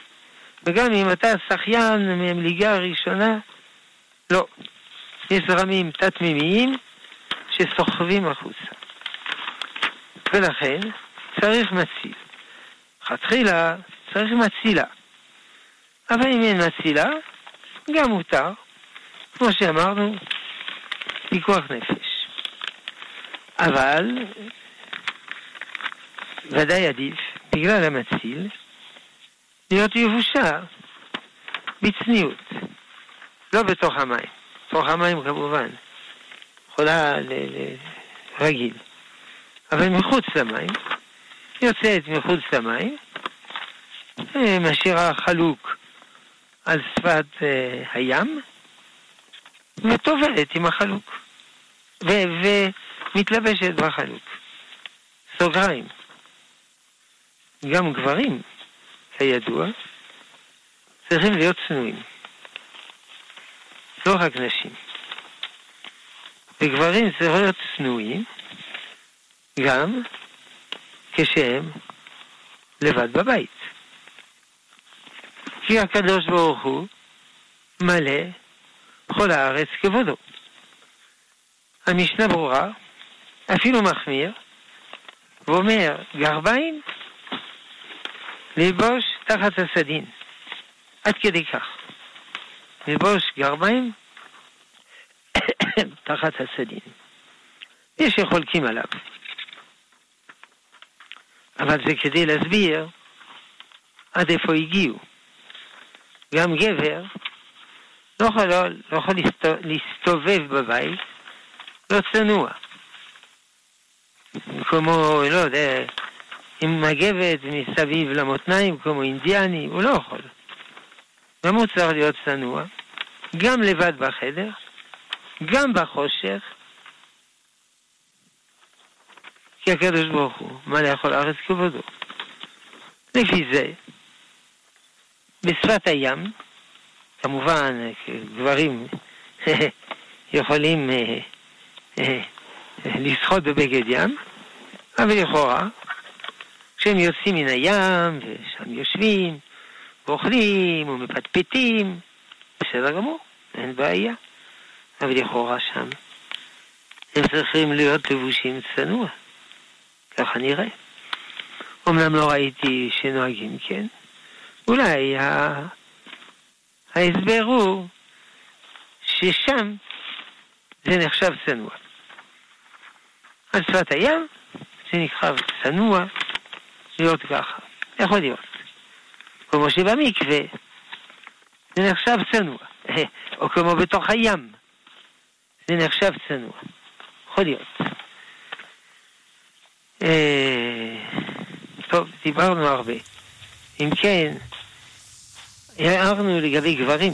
וגם אם אתה שחיין מהליגה הראשונה, לא. יש זרמים תת-מימיים שסוחבים החוצה. ולכן צריך מציל. לכתחילה צריך מצילה. אבל אם אין מצילה, גם מותר. כמו שאמרנו, פיקוח נפש. אבל ודאי עדיף, בגלל המציל, להיות יבושה בצניעות, לא בתוך המים. בתוך המים כמובן, יכולה רגיל. אבל מחוץ למים, יוצאת מחוץ למים, משאירה חלוק על שפת uh, הים, וטובלת עם החלוק. ו- מתלבשת בחלוק. סוגריים. גם גברים, כידוע, צריכים להיות צנועים. לא רק נשים. וגברים צריכים להיות צנועים גם כשהם לבד בבית. כי הקדוש ברוך הוא מלא כל הארץ כבודו. המשנה ברורה אפילו מחמיר, ואומר, גרביים ללבוש תחת הסדין. עד כדי כך. ללבוש גרביים תחת הסדין. יש שחולקים עליו. אבל זה כדי להסביר עד איפה הגיעו. גם גבר לא יכול, לא, לא יכול להסתובב בבית לא צנוע. כמו, לא יודע, עם מגבת מסביב למותניים כמו אינדיאני, הוא לא יכול. גם הוא צריך להיות צנוע, גם לבד בחדר, גם בחושך, כי הקדוש ברוך הוא מלא יכול הארץ כבודו. לפי זה, בשפת הים, כמובן, גברים יכולים אה, אה, לשחות בבגד ים, אבל לכאורה, כשהם יוצאים מן הים, ושם יושבים, ואוכלים ומפטפטים, בסדר גמור, אין בעיה. אבל לכאורה שם הם צריכים להיות לבושים צנוע, ככה נראה. אמנם לא ראיתי שנוהגים כן, אולי ההסבר הוא ששם זה נחשב צנוע. על שפת הים זה נקרא צנוע להיות ככה. יכול להיות. כמו שבמקווה זה נחשב צנוע. או כמו בתוך הים זה נחשב צנוע. יכול להיות. אה, טוב, דיברנו הרבה. אם כן, הערנו לגבי גברים.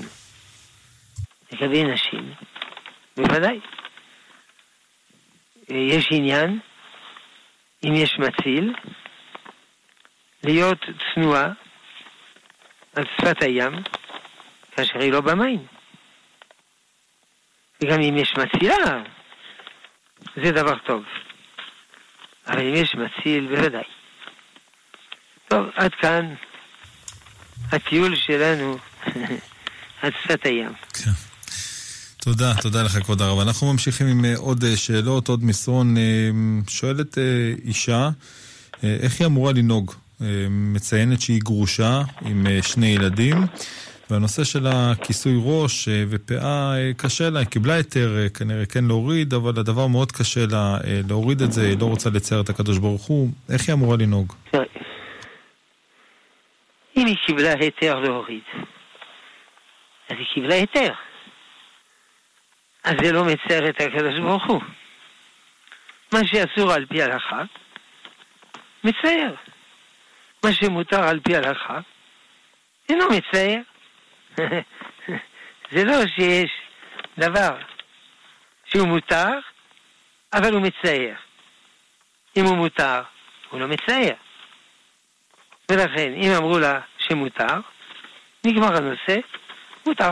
לגבי נשים, בוודאי. יש עניין, אם יש מציל, להיות צנועה על שפת הים, כאשר היא לא במים. וגם אם יש מצילה, זה דבר טוב. אבל אם יש מציל, בוודאי. טוב, עד כאן הטיול שלנו עד שפת הים. כן. תודה, תודה לך כבוד הרב. אנחנו ממשיכים עם אה, עוד אה, שאלות, עוד מסרון. אה, שואלת אישה, איך היא אמורה לנהוג? מציינת שהיא גרושה עם שני ילדים, והנושא של הכיסוי ראש ופאה קשה לה, היא קיבלה היתר כנראה כן להוריד, אבל הדבר מאוד קשה לה להוריד את זה, היא לא רוצה לצייר את הקדוש ברוך הוא. איך היא אמורה לנהוג? אם היא קיבלה היתר להוריד, אז היא קיבלה היתר. אז זה לא מצייר את הקדוש ברוך הוא. מה שאסור על פי הלכה, מצייר. מה שמותר על פי הלכה, אינו מצייר. זה לא שיש דבר שהוא מותר, אבל הוא מצייר. אם הוא מותר, הוא לא מצייר. ולכן, אם אמרו לה שמותר, נגמר הנושא, מותר.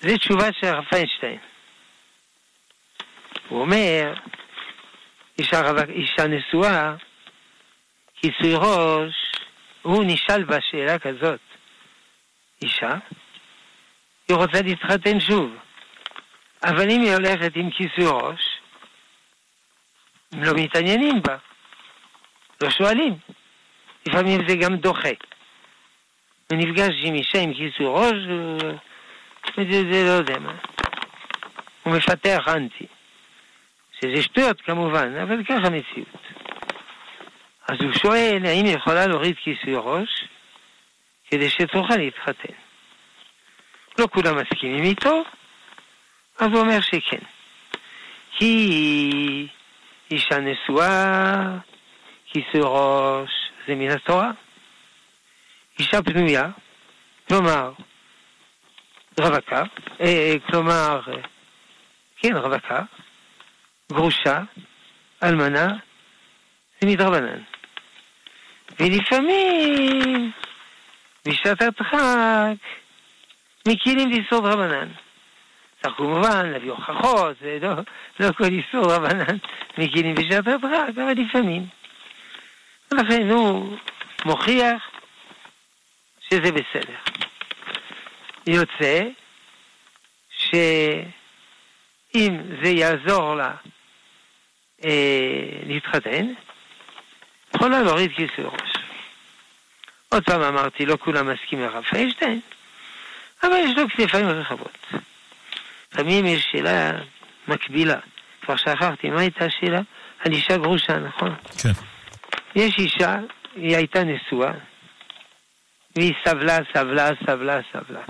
זו תשובה של הרב פיינשטיין. הוא אומר, אישה, אישה נשואה, כיסוי ראש, הוא נשאל בשאלה כזאת, אישה, היא רוצה להתחתן שוב, אבל אם היא הולכת עם כיסוי ראש, הם לא מתעניינים בה, לא שואלים. לפעמים זה גם דוחה. ונפגש עם אישה עם כיסוי ראש, זה, זה לא יודע מה. הוא מפתח אנטי. שזה שטויות כמובן, אבל ככה מציאות. אז הוא שואל האם יכולה להוריד כיסוי ראש כדי שתוכל להתחתן. לא כולם מסכימים איתו, אז הוא אומר שכן. כי אישה נשואה, כיסוי ראש, זה מן התורה. אישה פנויה, כלומר, רווקה, אה, כלומר, כן, רווקה, גרושה, אלמנה, זה מדרבנן. ולפעמים, בשעת הדחק, מכירים ביסוד רבנן. צריך כמובן להביא הוכחות, זה לא, כל איסור רבנן מכירים בשעת הדחק, אבל לפעמים. ולכן הוא מוכיח שזה בסדר. יוצא שאם זה יעזור לה אה, להתחתן, יכולה להוריד כיסוי ראש. עוד פעם אמרתי, לא כולם מסכימים לרב פיינשטיין, אבל יש לו כתפיים רחבות. לפעמים יש שאלה מקבילה. כבר שכחתי, מה הייתה השאלה? על אישה גרושה, נכון? כן. יש אישה, היא הייתה נשואה, והיא סבלה, סבלה, סבלה, סבלה.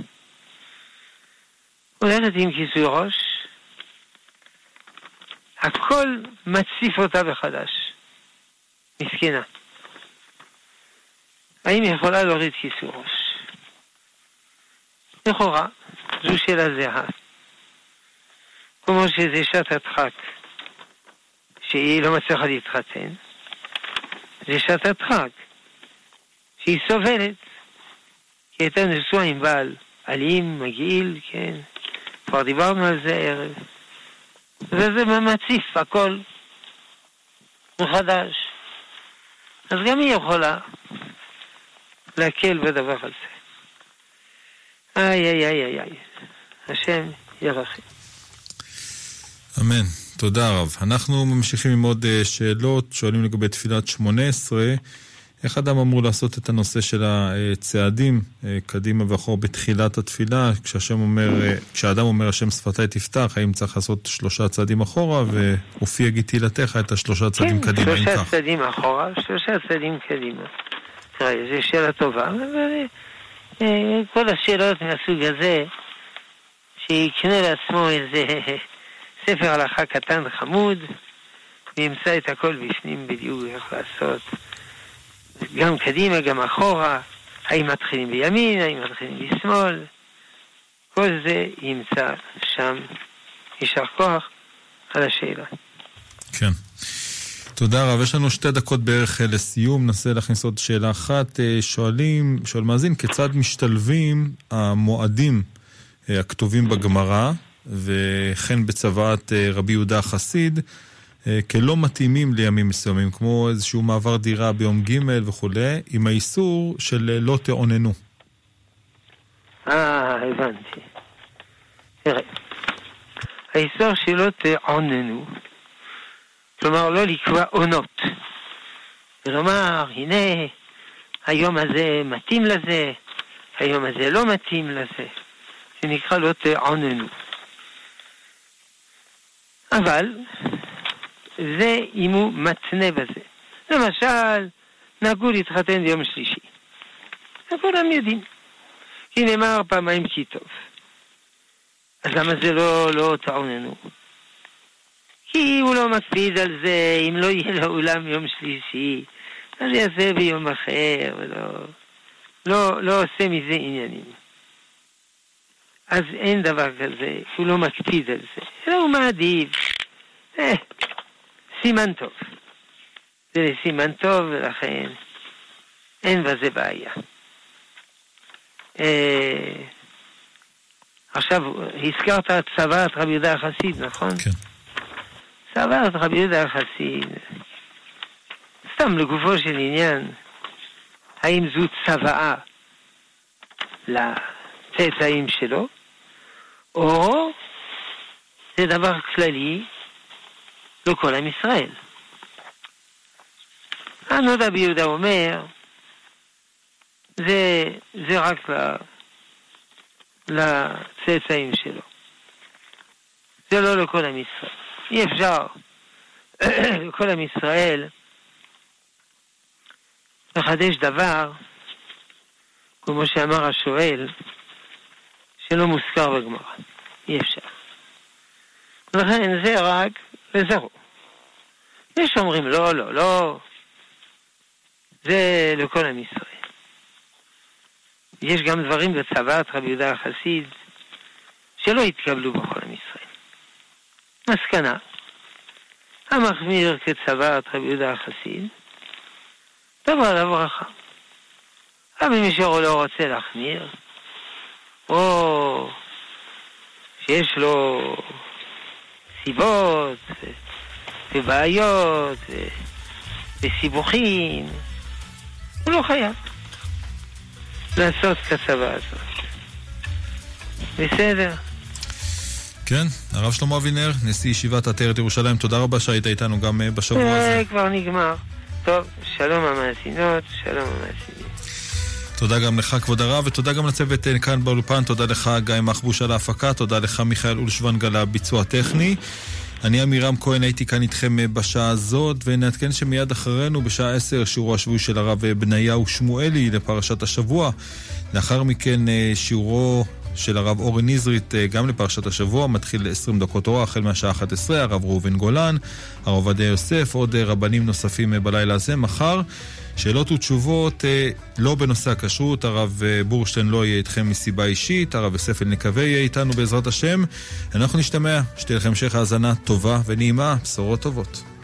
הולכת עם כיסוי ראש, הכל מציף אותה מחדש. מסכנה. האם היא יכולה להוריד כיסוי ראש? לכאורה, זו שאלה זהה. כמו שזה שעת הדחק, שהיא לא מצליחה להתחתן, זה שעת הדחק, שהיא סובלת, כי הייתה נשואה עם בעל אלים, מגעיל, כן, כבר דיברנו על זה הערב. וזה מציף הכל מחדש. אז גם היא יכולה להקל בדבר הזה. איי, איי, איי, איי, איי. השם ירחם. אמן. תודה רב. אנחנו ממשיכים עם עוד אה, שאלות, שואלים לגבי תפילת שמונה עשרה. איך אדם אמור לעשות את הנושא של הצעדים אה, קדימה ואחור בתחילת התפילה, כשהשם אומר, אה, כשאדם אומר השם שפתיי תפתח, האם צריך לעשות שלושה צעדים אחורה, ואופי יגיד תהילתך את השלושה צעדים כן, קדימה, אם כך? כן, שלושה צעדים אחורה, שלושה צעדים קדימה. זו שאלה טובה, אבל כל השאלות מהסוג הזה, שיקנה לעצמו איזה ספר הלכה קטן חמוד, וימצא את הכל בפנים בדיוק איך לעשות. גם קדימה, גם אחורה, האם מתחילים בימין, האם מתחילים בשמאל. כל זה ימצא שם. יישר כוח על השאלה. כן. תודה רב. יש לנו שתי דקות בערך אה, לסיום, ננסה להכניס עוד שאלה אחת. אה, שואלים, שואל מאזין, כיצד משתלבים המועדים אה, הכתובים בגמרא וכן בצוואת רבי יהודה החסיד כלא מתאימים לימים מסוימים, כמו איזשהו מעבר דירה ביום ג' וכולי, עם האיסור של לא תאוננו. אה, הבנתי. תראה, האיסור שלא תאוננו כלומר, לא לקבוע עונות. ולומר, הנה, היום הזה מתאים לזה, היום הזה לא מתאים לזה. זה נקרא לא תעוננו. אבל, זה אם הוא מתנה בזה. למשל, נהגו להתחתן ביום שלישי. וכולם יודעים. כי נאמר פעמיים כי טוב. אז למה זה לא, לא תעוננו? כי הוא לא מקפיד על זה, אם לא יהיה לו אולם יום שלישי, אז יעשה ביום אחר, ולא לא, לא עושה מזה עניינים. אז אין דבר כזה, הוא לא מקפיד על זה, אלא הוא מעדיף. אה, סימן טוב. זה סימן טוב, ולכן אין בזה בעיה. אה, עכשיו, הזכרת צוואת רבי יהודה החסיד, נכון? כן. סברת רבי יהודה החסיד, סתם לגופו של עניין, האם זו צוואה לצאצאים שלו, או זה דבר כללי לכל עם ישראל. הנו"ד רבי יהודה אומר, זה, זה רק לצאצאים שלו. זה לא לכל עם ישראל. אי אפשר לכל עם ישראל לחדש דבר, כמו שאמר השואל, שלא מוזכר בגמרא. אי אפשר. ולכן זה רק לזרעו. יש שאומרים לא, לא, לא, זה לכל עם ישראל. יש גם דברים בצוואת רבי יהודה החסיד שלא התקבלו בכל עם ישראל. מסקנה, המחמיר כצוואת רבי יהודה החסיד, דבר עליו ברכה. אבל אם מישהו לא רוצה להחמיר, או שיש לו סיבות ובעיות וסיבוכים, הוא לא חייב לעשות את הצבא הזאת. בסדר? כן, הרב שלמה אבינר, נשיא ישיבת עטרת ירושלים, תודה רבה שהיית איתנו גם אה, בשבוע הזה. זה כבר נגמר. טוב, שלום המאזינות, שלום המאזינים. תודה גם לך, כבוד הרב, ותודה גם לצוות אה, כאן באולפן, תודה לך, גיא מחבוש על ההפקה, תודה לך, מיכאל אולשוונג על הביצוע הטכני. אני עמירם כהן, הייתי כאן איתכם אה, בשעה הזאת, ונעדכן שמיד אחרינו, בשעה עשר, שיעורו השבועי של הרב בניהו שמואלי לפרשת השבוע. לאחר מכן שיעורו של הרב אורן נזרית אה, גם לפרשת השבוע, מתחיל 20 דקות אורה החל מהשעה 11, הרב ראובן גולן, הרב עובדיה יוסף, עוד אה, רבנים נוספים אה, בלילה הזה. מחר, שאלות ותשובות לא בנושא הכשרות, הרב בורשטיין לא יהיה איתכם מסיבה אישית, הרב יוסף אלנקווה יהיה איתנו בעזרת השם. אנחנו נשתמע, שתהיה לכם המשך האזנה טובה ונעימה, בשורות טובות.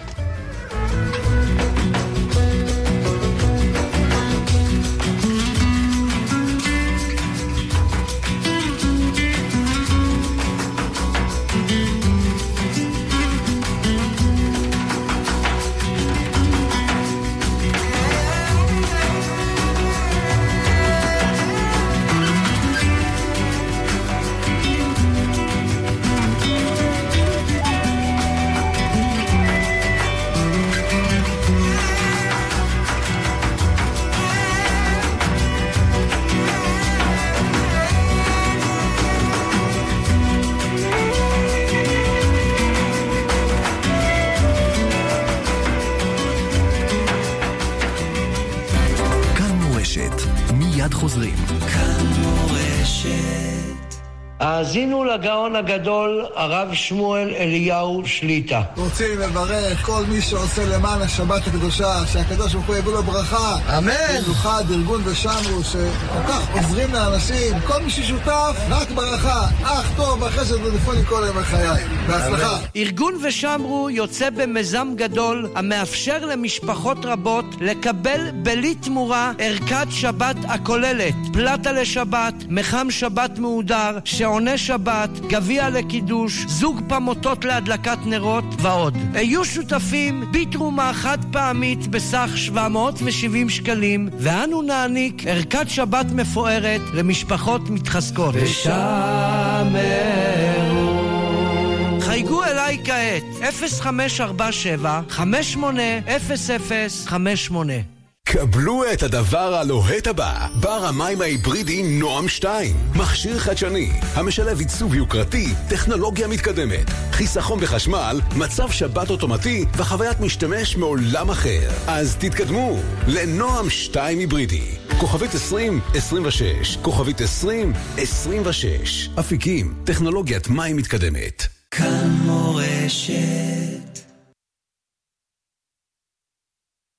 האזינו לגאון הגדול, הרב שמואל אליהו שליטה. רוצים לברך כל מי שעושה למען השבת הקדושה, שהקדוש ברוך הוא יביא לו ברכה. אמן. במיוחד ארגון ושמרו, שכל כך עוזרים לאנשים, כל מי ששותף, רק ברכה. אך טוב, אחרי זה טלפונים כל ימי חיי. בהצלחה. ארגון ושמרו יוצא במיזם גדול המאפשר למשפחות רבות לקבל בלי תמורה ערכת שבת הכוללת פלטה לשבת, מחם שבת מהודר, שעוני שבת, גביע לקידוש, זוג פמוטות להדלקת נרות ועוד. היו שותפים בתרומה חד פעמית בסך 770 שקלים, ואנו נעניק ערכת שבת מפוארת למשפחות מתחזקות. ושמרו חייגו אליי כעת, 0547 580058 קבלו את הדבר הלוהט הבא, בר המים ההיברידי נועם 2. מכשיר חדשני, המשלב עיצוב יוקרתי, טכנולוגיה מתקדמת, חיסכון בחשמל, מצב שבת אוטומטי וחוויית משתמש מעולם אחר. אז תתקדמו לנועם 2 היברידי. כוכבית 2026, כוכבית 2026. אפיקים, טכנולוגיית מים מתקדמת. כאן מורשת